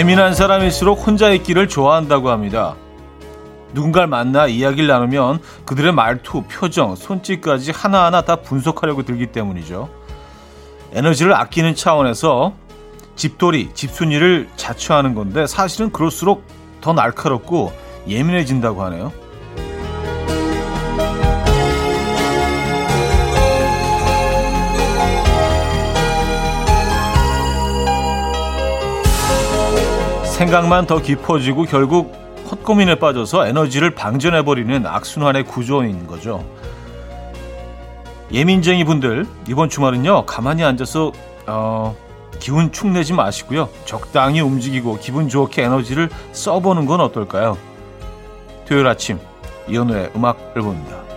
예민한 사람일수록 혼자 있기를 좋아한다고 합니다. 누군가를 만나 이야기를 나누면 그들의 말투, 표정, 손짓까지 하나하나 다 분석하려고 들기 때문이죠. 에너지를 아끼는 차원에서 집돌이, 집순이를 자처하는 건데 사실은 그럴수록 더 날카롭고 예민해진다고 하네요. 생각만 더 깊어지고 결국 헛고민에 빠져서 에너지를 방전해버리는 악순환의 구조인 거죠. 예민쟁이 분들 이번 주말은요 가만히 앉아서 어, 기운 축내지 마시고요 적당히 움직이고 기분 좋게 에너지를 써보는 건 어떨까요? 토요일 아침 이현우의 음악 앨범입니다.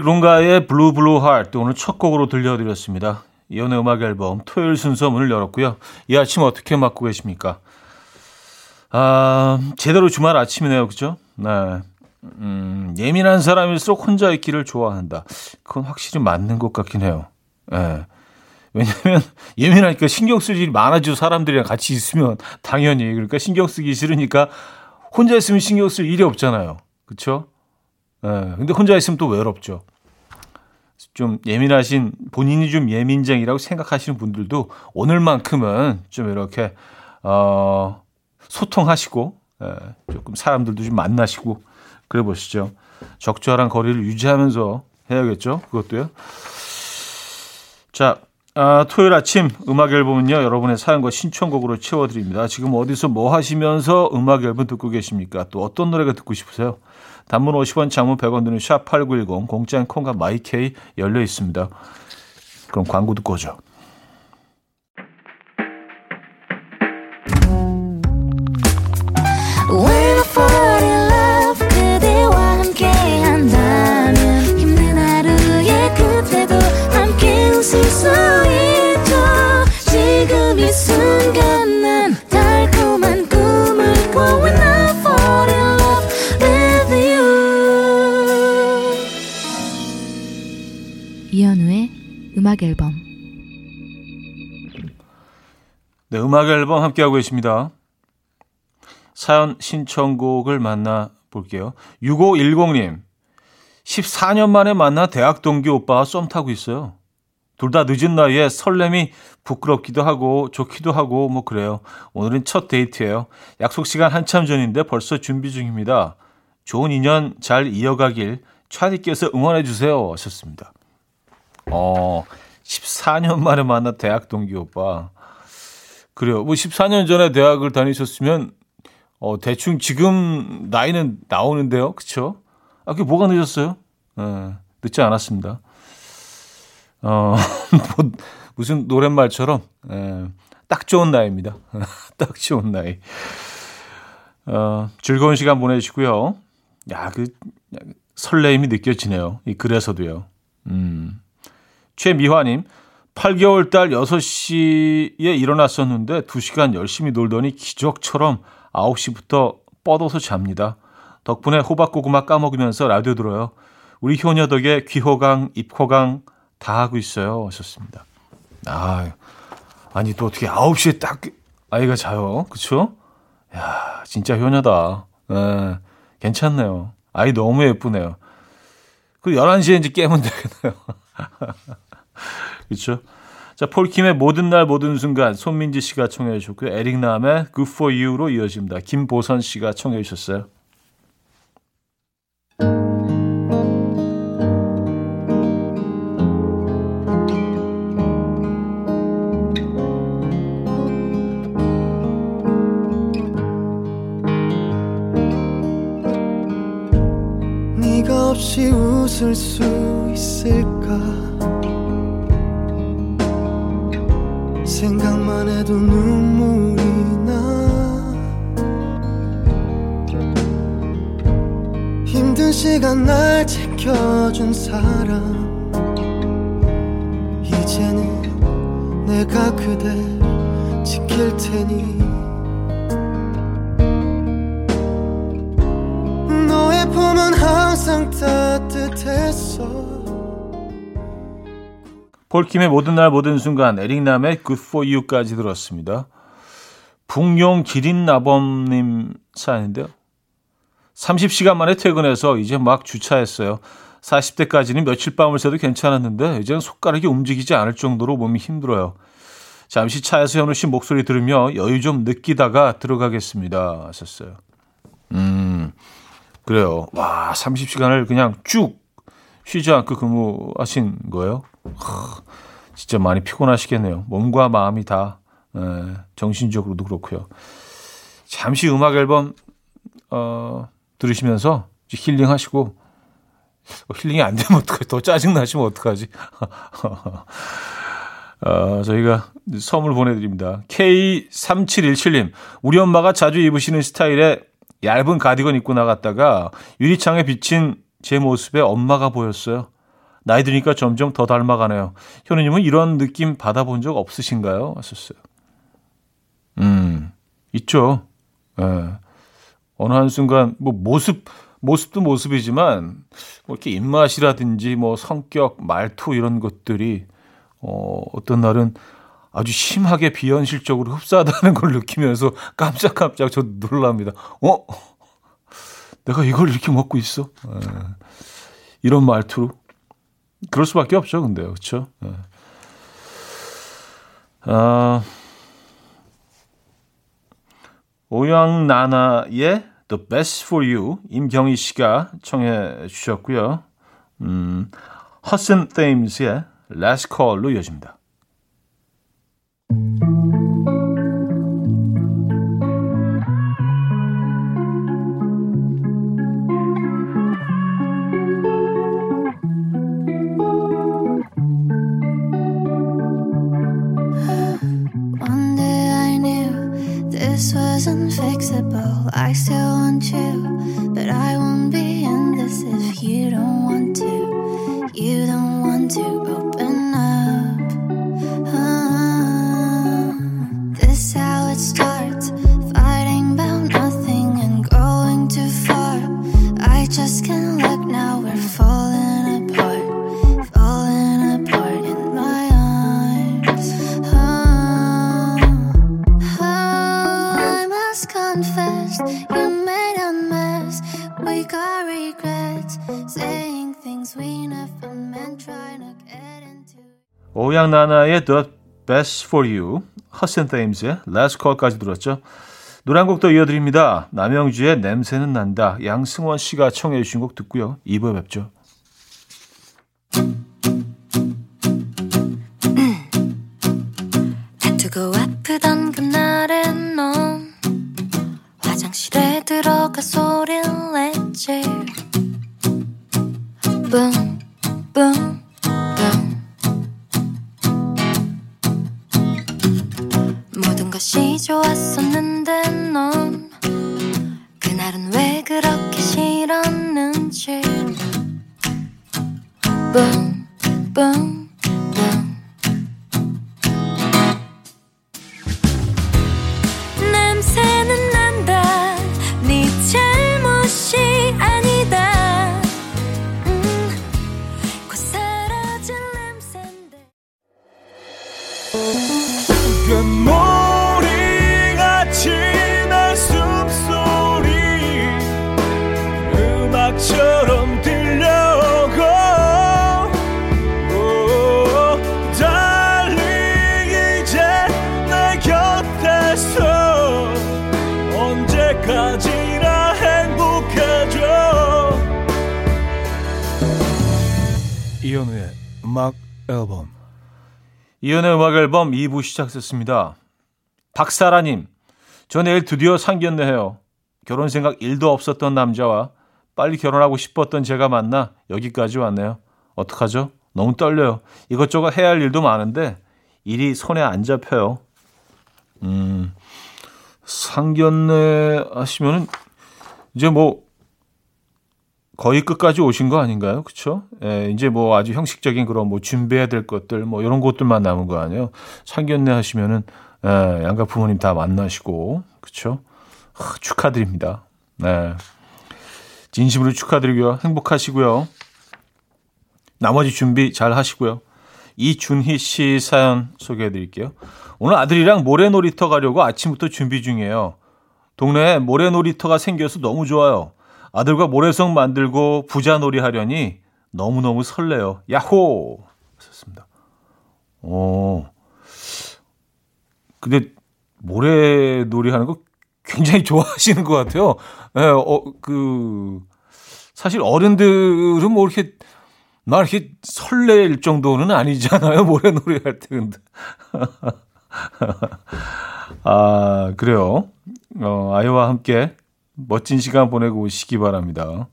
Bic Runga의 Blue Blue Heart 오늘 첫 곡으로 들려드렸습니다. 이현우의 음악 앨범 토요일 순서 문을 열었고요. 이 아침 어떻게 맞고 계십니까? 아, 제대로 주말 아침이네요. 그죠? 네. 음, 예민한 사람일수록 혼자 있기를 좋아한다. 그건 확실히 맞는 것 같긴 해요. 예. 네. 왜냐면 예민하니까 신경 쓸 일이 많아지고 사람들이랑 같이 있으면 당연히 그러니까 신경 쓰기 싫으니까 혼자 있으면 신경 쓸 일이 없잖아요. 그렇죠? 예, 근데 혼자 있으면 또 외롭죠. 좀 예민하신 본인이 좀 예민쟁이라고 생각하시는 분들도 오늘만큼은 좀 이렇게 어 소통하시고 예, 조금 사람들도 좀 만나시고 그래 보시죠. 적절한 거리를 유지하면서 해야겠죠. 그것도요. 자, 아, 토요일 아침 음악 앨범은요, 여러분의 사연과 신청곡으로 채워드립니다. 지금 어디서 뭐 하시면서 음악 앨범 듣고 계십니까? 또 어떤 노래가 듣고 싶으세요? 단문 50원, 장문 100원 드는 샵8910, 공짜인 콩과 마이케이 열려 있습니다. 그럼 광고 듣고 오죠. 음악 앨범 함께하고 계십니다. 사연 신청곡을 만나 볼게요. 6510님. 14년 만에 만나 대학 동기 오빠와 썸 타고 있어요. 둘 다 늦은 나이에 설렘이 부끄럽기도 하고 좋기도 하고 뭐 그래요. 오늘은 첫 데이트예요. 약속 시간 한참 전인데 벌써 준비 중입니다. 좋은 인연 잘 이어가길 차디께서 응원해 주세요 하셨습니다. 어, 14년 만에 만난 대학 동기 오빠. 그래요. 뭐 14년 전에 대학을 다니셨으면 어, 대충 지금 나이는 나오는데요. 그쵸? 아, 그게 뭐가 늦었어요? 예, 늦지 않았습니다. 어, 뭐, 무슨 노랫말처럼, 예, 딱 좋은 나이입니다. 딱 좋은 나이. 어, 즐거운 시간 보내시고요. 야, 그, 설레임이 느껴지네요. 이 글에서도요. 음. 최미화님, 8개월 딸 6시에 일어났었는데 2시간 열심히 놀더니 기적처럼 9시부터 뻗어서 잡니다. 덕분에 호박고구마 까먹으면서 라디오 들어요. 우리 효녀 덕에 귀호강, 입호강 다 하고 있어요. 하셨습니다. 아, 아니 또 어떻게 9시에 딱 아이가 자요. 그쵸? 야, 진짜 효녀다. 예, 괜찮네요. 아이 너무 예쁘네요. 그 11시에 이제 깨면 되겠네요. 그렇죠? 자, 폴킴의 모든 날 모든 순간 손민지 씨가 청해 주셨고요. 에릭남의 Good For You로 이어집니다. 김보선 씨가 청해 주셨어요. 네가 없이 웃을 수 있을까 생각만 해도 눈물이 나. 힘든 시간 날 지켜준 사람. 이제는 내가 그댈 지킬 테니. 너의 품은 항상 따뜻했어 폴킴의 모든 날 모든 순간 에릭남의 Good For You까지 들었습니다. 북용 기린나범님 사연인데요. 30시간 만에 퇴근해서 이제 막 주차했어요. 40대까지는 며칠 밤을 새도 괜찮았는데 이제는 손가락이 움직이지 않을 정도로 몸이 힘들어요. 잠시 차에서 현우 씨 목소리 들으며 여유 좀 느끼다가 들어가겠습니다. 하셨어요. 음, 그래요. 와, 30시간을 그냥 쭉 쉬지 않고 근무하신 거예요? 하, 진짜 많이 피곤하시겠네요. 몸과 마음이 다 에, 정신적으로도 그렇고요. 잠시 음악 앨범 어, 들으시면서 힐링하시고 어, 힐링이 안 되면 어떡하지? 더 짜증 나시면 어떡하지? 어, 저희가 선물 보내드립니다. K3717님, 우리 엄마가 자주 입으시는 스타일의 얇은 가디건 입고 나갔다가 유리창에 비친 제 모습에 엄마가 보였어요. 나이 드니까 점점 더 닮아가네요. 현우님은 이런 느낌 받아본 적 없으신가요? 하셨어요. 음, 있죠. 예. 어느 한순간, 뭐, 모습, 모습도 모습이지만, 뭐, 이렇게 입맛이라든지, 뭐, 성격, 말투, 이런 것들이, 어, 어떤 날은 아주 심하게 비현실적으로 흡사하다는 걸 느끼면서 깜짝깜짝 저 놀랍니다. 어? 내가 이걸 이렇게 먹고 있어? 예. 이런 말투로. 그럴 수밖에 없죠, 근데. 그렇죠? 예. 아, 오영나나의 The Best For You 임경희 씨가 청해 주셨고요. 음, 허슨 테임스의 Last Call로 이어집니다. 오양나나의 The Best For You, 허슨 테임스의 Last Call까지 들었죠. 노래 한곡더 이어드립니다. 남영주의 냄새는 난다. 양승원 씨가 청해 주신 곡 듣고요. 2부에 뵙죠. 다투고 아프던 그날의 넌 화장실에 들어가 소리를 냈지 뿡뿡 것이 좋았었는데 넌 그날은 왜 그렇게 싫었는지. 뿡뿡 이현우의 음악 앨범. 이현우의 음악 앨범 2부 시작됐습니다. 박사라님, 저 내일 드디어 상견례해요. 결혼 생각 1도 없었던 남자와 빨리 결혼하고 싶었던 제가 만나 여기까지 왔네요. 어떡하죠? 너무 떨려요. 이것저것 해야 할 일도 많은데 일이 손에 안 잡혀요. 음, 상견례 하시면은 이제 뭐 거의 끝까지 오신 거 아닌가요? 그쵸? 예, 이제 뭐 아주 형식적인 그런 뭐 준비해야 될 것들 뭐 이런 것들만 남은 거 아니에요? 상견례 하시면은 예, 양가 부모님 다 만나시고? 하, 축하드립니다. 네. 진심으로 축하드리고요. 행복하시고요. 나머지 준비 잘 하시고요. 이준희 씨 사연 소개해 드릴게요. 오늘 아들이랑 모래놀이터 가려고 아침부터 준비 중이에요. 동네에 모래놀이터가 생겨서 너무 좋아요. 아들과 모래성 만들고 부자놀이 하려니 너무너무 설레요. 야호! 하셨습니다. 오. 근데 모래놀이 하는 거 굉장히 좋아하시는 것 같아요. 예, 어, 그, 사실 어른들은 뭐 이렇게 막 이렇게 설렐 정도는 아니잖아요. 모래놀이 할 때, 근데. 아, 그래요. 어, 아이와 함께 멋진 시간 보내고 오시기 바랍니다.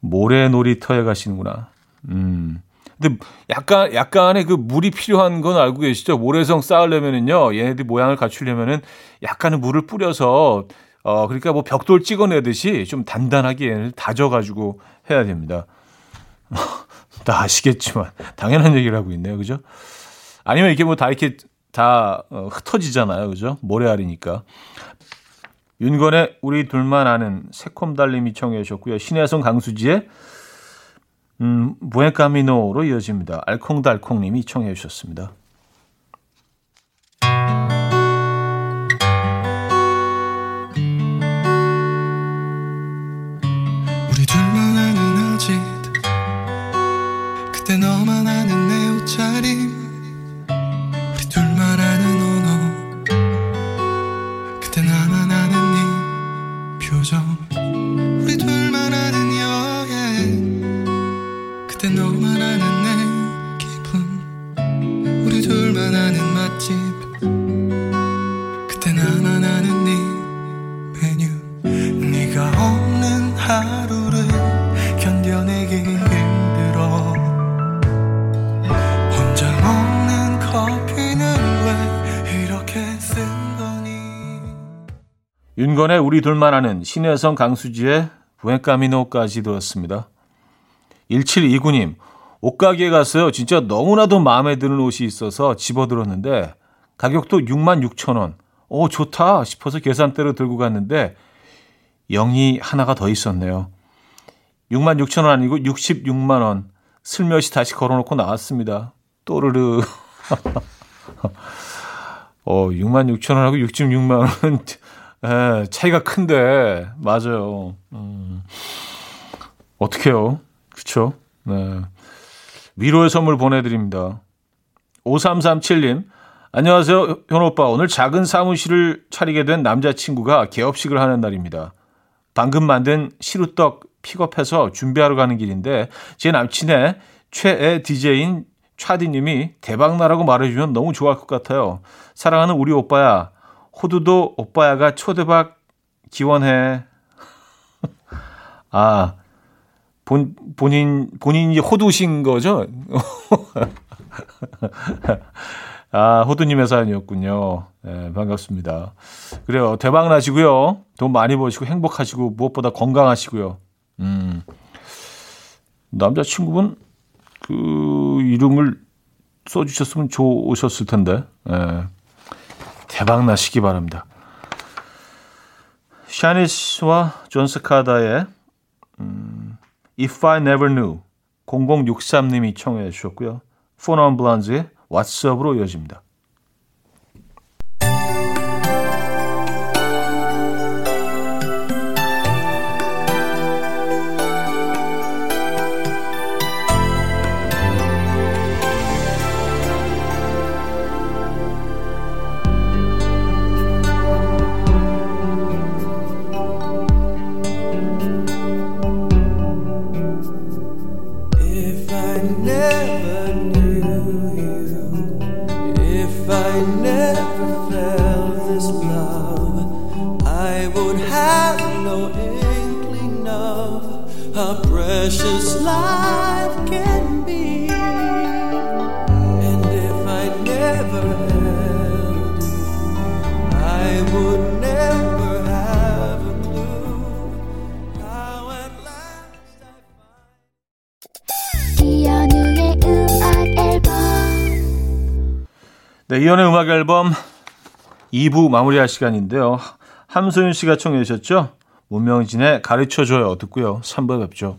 모래 놀이터에 가시는구나. 음. 근데 약간, 약간의 그 물이 필요한 건 알고 계시죠? 모래성 쌓으려면은요, 얘네들 모양을 갖추려면은 약간의 물을 뿌려서, 어, 그러니까 뭐 벽돌 찍어내듯이 좀 단단하게 얘네를 다져 가지고 해야 됩니다. 다 아시겠지만, 당연한 얘기를 하고 있네요. 그죠? 아니면 이렇게 뭐 다 이렇게 다 어, 흩어지잖아요. 그죠? 모래알이니까. 윤건의 우리 둘만 아는 새콤 달님이 청해 주셨고요. 신혜성 강수지의 음, 부에카미노로 이어집니다. 알콩달콩님이 청해 주셨습니다. 맛집. 그때 나만 아는 네 메뉴. 네가 없는 하루를 견뎌내기 힘들어. 혼자 먹는 커피는 왜 이렇게 쓴 거니? 윤건의 우리 둘만 아는 신혜성 강수지의 부에카미노까지 들었습니다. 1729님, 옷가게에 갔어요. 진짜 너무나도 마음에 드는 옷이 있어서 집어들었는데 가격도 6만 6천 원. 오, 좋다 싶어서 계산대로 들고 갔는데 0이 하나가 더 있었네요. 6만 6천 원 아니고 66만 원. 슬며시 다시 걸어놓고 나왔습니다. 또르르. 어, 6만 6천 원하고 66만 원은 에, 차이가 큰데 맞아요. 음, 어떡해요. 그쵸? 네. 위로의 선물 보내드립니다. 5337님, 안녕하세요, 현 오빠. 오늘 작은 사무실을 차리게 된 남자친구가 개업식을 하는 날입니다. 방금 만든 시루떡 픽업해서 준비하러 가는 길인데, 제 남친의 최애 DJ인 차디님이 대박나라고 말해주면 너무 좋아할 것 같아요. 사랑하는 우리 오빠야, 호두도 오빠야가 초대박 기원해. 아, 본, 본인, 본인이 호두신 거죠? 아, 호두님의 사연이었군요. 네, 반갑습니다. 그래요. 대박 나시고요. 돈 많이 버시고 행복하시고 무엇보다 건강하시고요. 음. 남자친구분 그 이름을 써주셨으면 좋으셨을 텐데. 예. 대박 나시기 바랍니다. Shanice와 Jon Secada의 음, If I Never Knew 0063님이 청해 주셨고요. 4 Non Blondes의 What's Up으로 이어집니다. 앨범 2부 마무리할 시간인데요. 함소윤 씨가 청해 주셨죠? 문명진의 가르쳐줘요 듣고요. 3부에 뵙죠.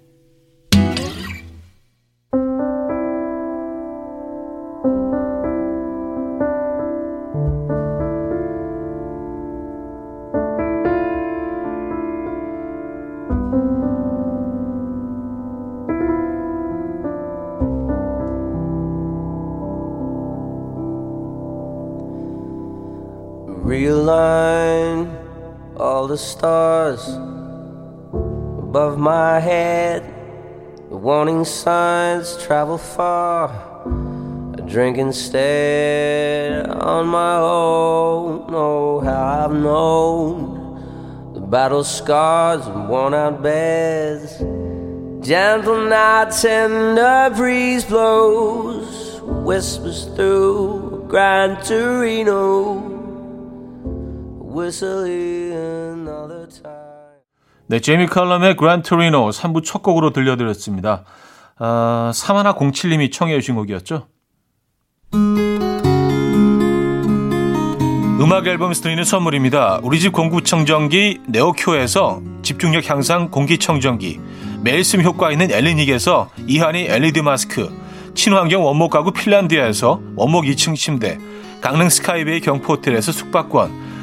The stars above my head. The warning signs travel far. I drink instead on my own. Oh, how I've known the battle scars and worn out beds. Gentle nights and a breeze blows, whispers through Gran Torino. Whistling. 네, 제이미 칼럼의 그란 토리노 3부 첫 곡으로 들려드렸습니다. 아, 3107님이 청해 주신 곡이었죠. 음악 앨범에서 드리는 선물입니다. 우리 집 공구청정기 네오큐에서 집중력 향상 공기청정기 매일 쓰임 효과 있는 엘리닉에서 이하니 LED 마스크 친환경 원목 가구 핀란드에서 원목 2층 침대 강릉 스카이베이 경포호텔에서 숙박권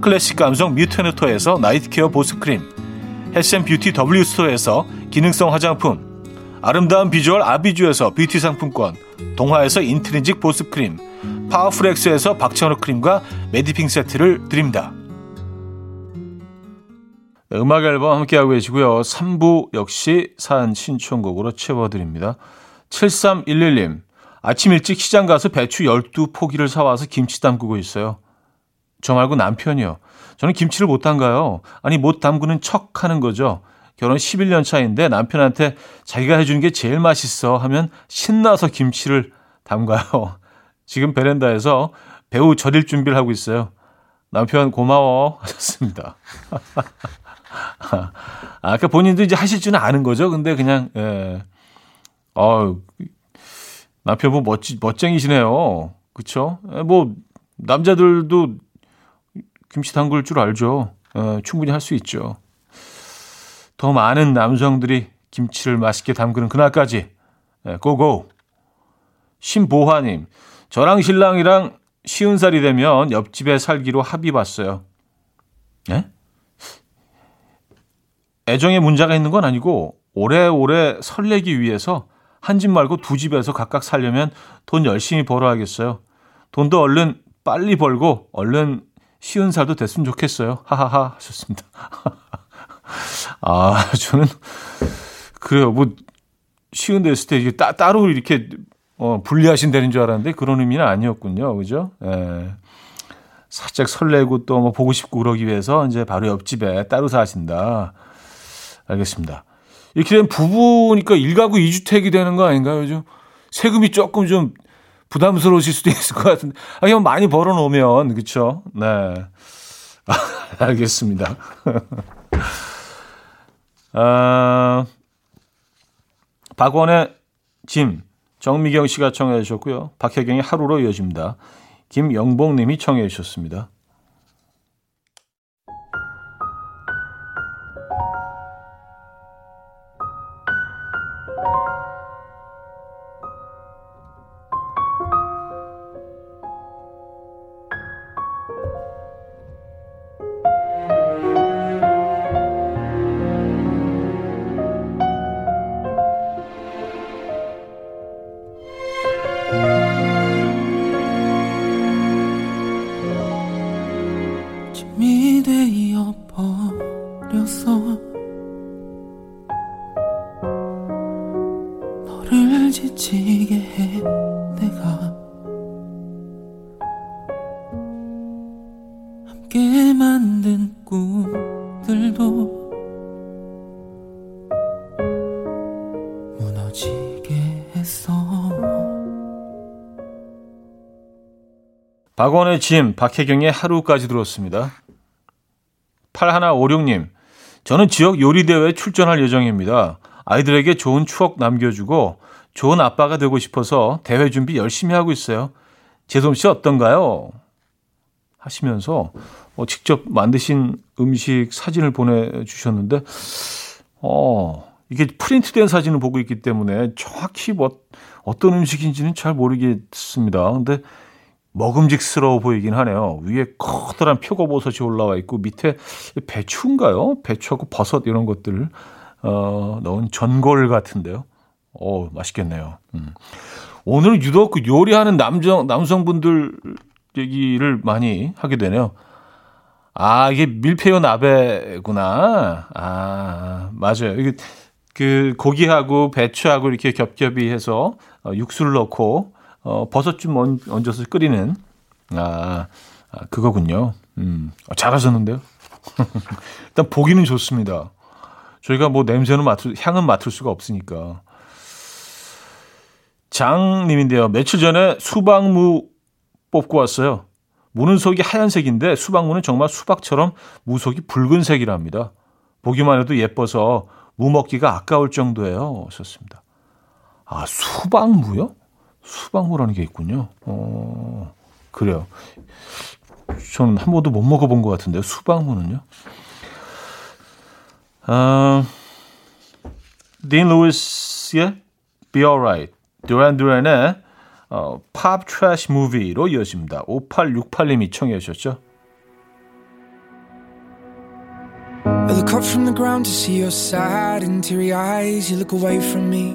클래식 감성 뮤테너토에서 night care 보습크림 health and beauty W스토어에서 기능성 화장품 아름다운 비주얼 아비주에서 뷰티 상품권 동화에서 인트리직 보습크림 파워풀엑스에서 박찬호 크림과 메디핑 세트를 드립니다. 네, 음악 앨범 함께하고 계시고요. 3부 역시 사연 신청곡으로 채워드립니다. 7311님, 아침 일찍 시장 가서 배추 12포기를 사와서 김치 담그고 있어요. 저 말고 남편이요. 저는 김치를 못 담가요. 아니, 못 담그는 척 하는 거죠. 결혼 11년 차인데 남편한테 자기가 해주는 게 제일 맛있어 하면 신나서 김치를 담가요. 지금 베란다에서 배우 절일 준비를 하고 있어요. 남편 고마워 하셨습니다. 아, 아까 본인도 이제 하실 줄은 아는 거죠. 근데 그냥 예. 어 남편분 멋지 멋쟁이시네요. 그쵸? 예, 뭐 남자들도 김치 담글 줄 알죠. 예, 충분히 할 수 있죠. 더 많은 남성들이 김치를 맛있게 담그는 그날까지 예, 고고. 신보화님, 저랑 신랑이랑 쉬운 살이 되면 옆집에 살기로 합의 봤어요. 예? 애정의 문제가 있는 건 아니고 오래오래 설레기 위해서 한 집 말고 두 집에서 각각 살려면 돈 열심히 벌어야겠어요. 돈도 얼른 빨리 벌고 얼른 쉬운 살도 됐으면 좋겠어요. 하하하 하셨습니다. 아, 저는 그래요. 뭐 쉬운 데 있을 때 이게 따, 따로 이렇게 어, 분리하신다는 줄 알았는데 그런 의미는 아니었군요. 그죠? 예. 살짝 설레고 또 뭐 보고 싶고 그러기 위해서 이제 바로 옆집에 따로 사신다. 알겠습니다. 이렇게 되면 부부니까 1가구 2주택이 되는 거 아닌가요? 요즘 세금이 조금 좀 부담스러우실 수도 있을 것 같은데. 아, 그냥 많이 벌어 놓으면, 그쵸? 네. 아, 알겠습니다. 아, 박원의 짐. 정미경 씨가 청해 주셨고요. 박혜경의 하루로 이어집니다. 김영봉 님이 청해 주셨습니다. 박원의 짐, 박혜경의 하루까지 들었습니다. 8156님, 저는 지역 요리대회에 출전할 예정입니다. 아이들에게 좋은 추억 남겨주고 좋은 아빠가 되고 싶어서 대회 준비 열심히 하고 있어요. 재솜 씨 어떤가요? 하시면서 어, 직접 만드신 음식 사진을 보내주셨는데, 어, 이게 프린트된 사진을 보고 있기 때문에 정확히 뭐 어떤 음식인지는 잘 모르겠습니다. 근데 먹음직스러워 보이긴 하네요. 위에 커다란 표고버섯이 올라와 있고 밑에 배추인가요? 배추하고 버섯 이런 것들을 어, 넣은 전골 같은데요. 어, 맛있겠네요. 음. 오늘 유독 그 요리하는 남성 남성분들 얘기를 많이 하게 되네요. 아, 이게 밀푀유 나베구나. 아, 맞아요. 이게 그 고기하고 배추하고 이렇게 겹겹이 해서 어, 육수를 넣고 어, 버섯 좀 얹, 얹어서 끓이는 아, 아 그거군요. 음, 어, 잘하셨는데요. 일단 보기는 좋습니다. 저희가 뭐 냄새는 맡을 향은 맡을 수가 없으니까. 장님인데요. 며칠 전에 수박무 뽑고 왔어요. 무는 속이 하얀색인데 수박무는 정말 수박처럼 무속이 붉은색이랍니다. 보기만 해도 예뻐서 무 먹기가 아까울 정도예요. 하셨습니다. 아 수박무요? 수박무라는 게 있군요. 어 그래요. 저는 한 번도 못 먹어본 것 같은데요. 수박무는요. 아, 딘 루이스의 Be Alright, 듀란 듀란의 어, Pop Trash Movie로 이어집니다. 5868님이 청해 주셨죠. I look up from the ground to see your sad and teary eyes. You look away from me,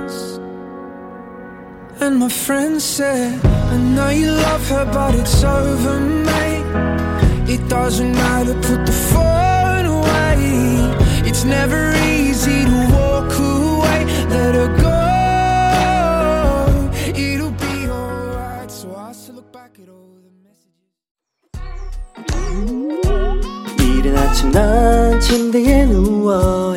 And my friend said, I know you love her, but it's over, mate. It doesn't matter, put the phone away. It's never easy to walk away, let her go. It'll be alright. So I still look back at all the messages. 이른 아침 난 침대에 누워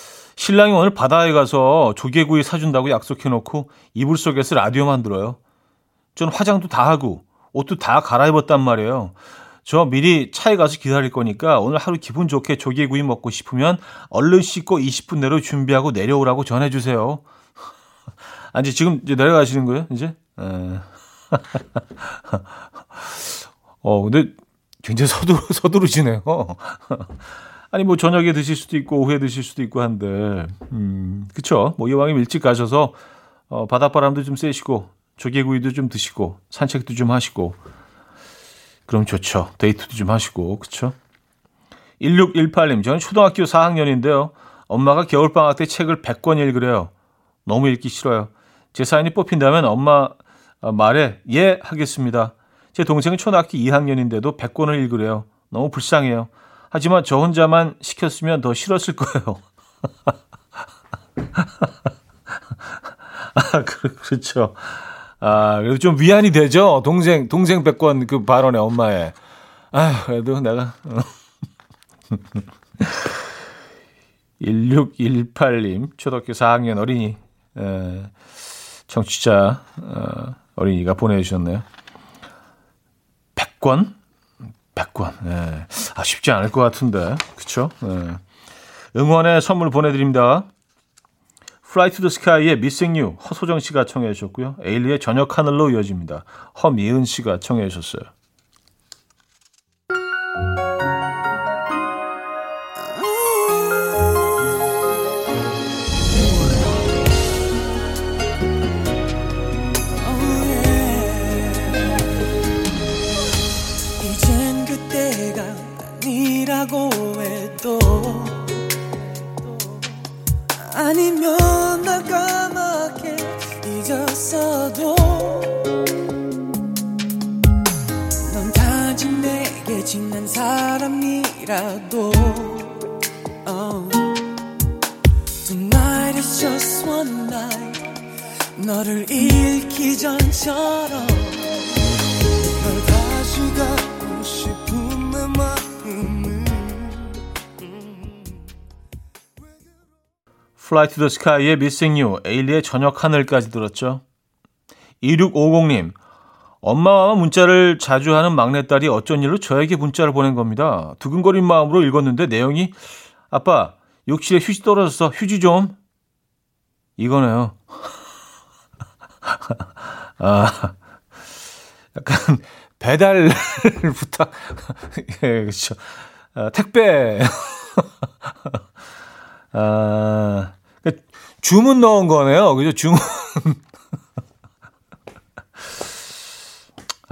신랑이 오늘 바다에 가서 조개구이 사준다고 약속해놓고 이불 속에서 라디오만 들어요. 전 화장도 다 하고 옷도 다 갈아입었단 말이에요. 저 미리 차에 가서 기다릴 거니까 오늘 하루 기분 좋게 조개구이 먹고 싶으면 얼른 씻고 20분 내로 준비하고 내려오라고 전해주세요. 아니 지금 이제 내려가시는 거예요? 이제? 에. 어, 근데 굉장히 서두르, 서두르시네요. 아니, 뭐, 저녁에 드실 수도 있고, 오후에 드실 수도 있고 한데, 음, 그쵸. 뭐, 이왕이면 일찍 가셔서, 어, 바닷바람도 좀 쐬시고, 조개구이도 좀 드시고, 산책도 좀 하시고, 그럼 좋죠. 데이트도 좀 하시고, 그쵸. 1618님, 저는 초등학교 4학년인데요. 엄마가 겨울방학 때 책을 100권 읽으래요. 너무 읽기 싫어요. 제 사연이 뽑힌다면 엄마 어, 말에 예 하겠습니다. 제 동생은 초등학교 2학년인데도 100권을 읽으래요. 너무 불쌍해요. 하지만 저 혼자만 시켰으면 더 싫었을 거예요. 아, 그, 그렇죠. 아, 그래도 좀 위안이 되죠? 동생, 동생 100권 그 발언에 엄마의. 아, 그래도 내가. 1618님, 초등학교 4학년 어린이, 에, 청취자, 어, 어린이가 보내주셨네요. 100권? 100권. 예. 아, 쉽지 않을 것 같은데. 그쵸? 예. 응원의 선물 보내드립니다. Fly to the Sky의 Missing You 허소정 씨가 청해 주셨고요. 에일리의 저녁 하늘로 이어집니다. 허미은 씨가 청해 주셨어요. 사람이라도 oh. Tonight is just one night 너를 잃기 전처럼 널 갖고 싶은 내 마음을 Fly to the Sky의 Missing You, 에일리의 저녁 하늘까지 들었죠. 2650님, 엄마와 문자를 자주 하는 막내딸이 어쩐 일로 저에게 문자를 보낸 겁니다. 두근거린 마음으로 읽었는데 내용이 아빠 욕실에 휴지 떨어졌어. 휴지 좀. 이거네요. 아 약간 배달 부탁. 예 그렇죠. 아, 택배. 아 그러니까 주문 넣은 거네요. 그죠? 주문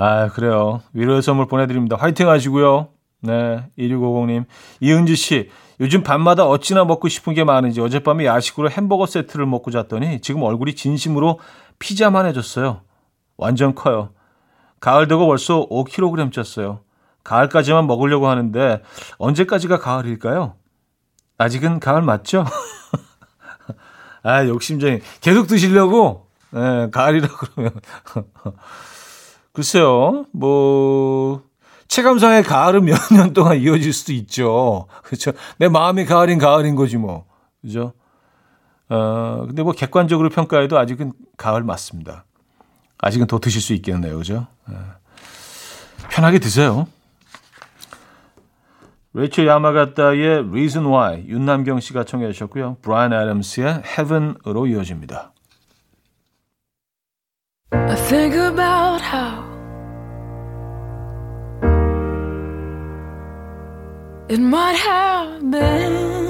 아, 그래요. 위로의 선물 보내드립니다. 화이팅 하시고요. 네, 2650님. 이은지 씨, 요즘 밤마다 어찌나 먹고 싶은 게 많은지 어젯밤에 야식으로 햄버거 세트를 먹고 잤더니 지금 얼굴이 진심으로 피자만 해졌어요. 완전 커요. 가을 되고 벌써 5kg 쪘어요. 가을까지만 먹으려고 하는데 언제까지가 가을일까요? 아직은 가을 맞죠? 아, 욕심쟁이. 계속 드시려고? 네, 가을이라 그러면. 글쎄요, 뭐, 체감상의 가을은 몇 년 동안 이어질 수도 있죠. 그렇죠. 내 마음이 가을인 가을인 거지 뭐. 그죠? 어, 근데 뭐 객관적으로 평가해도 아직은 가을 맞습니다. 아직은 더 드실 수 있겠네요. 그죠? 예. 편하게 드세요. 레이첼 야마가타의 Reason Why 윤남경 씨가 청해 주셨고요. 브라이언 애덤스의 Heaven으로 이어집니다. I think about how it might have been.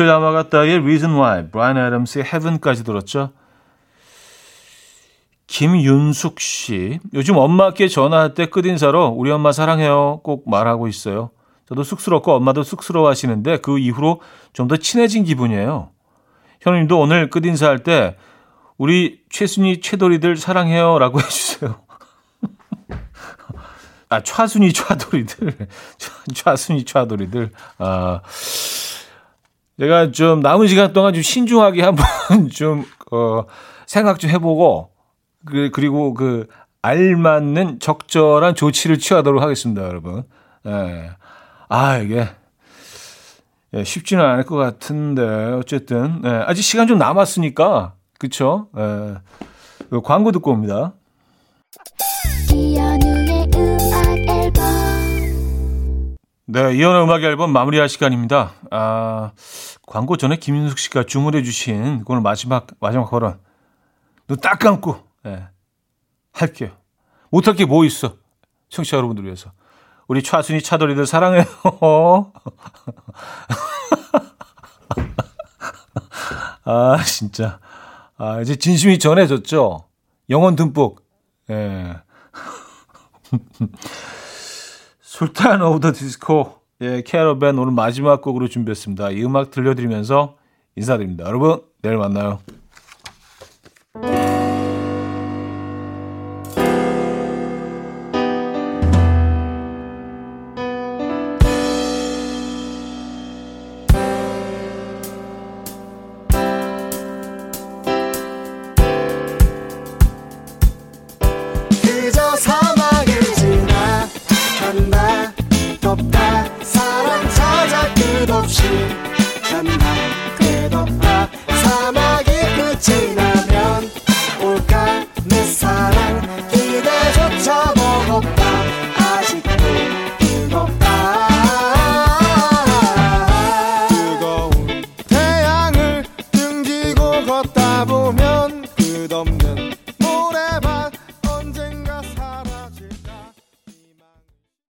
레이첼 야마가타의 Reason Why, 브라이언 애덤스의 Heaven까지 들었죠. 김윤숙 씨, 요즘 엄마께 전화할 때 끝인사로 우리 엄마 사랑해요 꼭 말하고 있어요. 저도 쑥스럽고 엄마도 쑥스러워하시는데 그 이후로 좀 더 친해진 기분이에요. 현우님도 오늘 끝인사할 때 우리 최순이 최돌이들 사랑해요라고 해주세요. 아 차순이 차돌이들, 차순이 차돌이들. 아 제가 좀 남은 시간 동안 좀 신중하게 한번 좀 어, 생각 좀 해보고 그 그리고 그 알맞는 적절한 조치를 취하도록 하겠습니다, 여러분. 예. 아 이게 예, 쉽지는 않을 것 같은데 어쨌든 예, 아직 시간 좀 남았으니까 그쵸? 예. 그 광고 듣고 옵니다. 네, 이현의 음악 앨범 마무리할 시간입니다. 아, 광고 전에 김윤숙 씨가 주문해 주신 오늘 마지막 마지막 걸음. 눈딱 감고 예. 할게요. 못할 게 뭐 있어? 청취자 여러분들 위해서. 우리 차순이 차돌이들 사랑해요. 아, 진짜. 아, 이제 진심이 전해졌죠? 영혼 듬뿍. 예. 술탄 오브 더 디스코 예, 캐러밴 오늘 마지막 곡으로 준비했습니다. 이 음악 들려드리면서 인사드립니다. 여러분, 내일 만나요.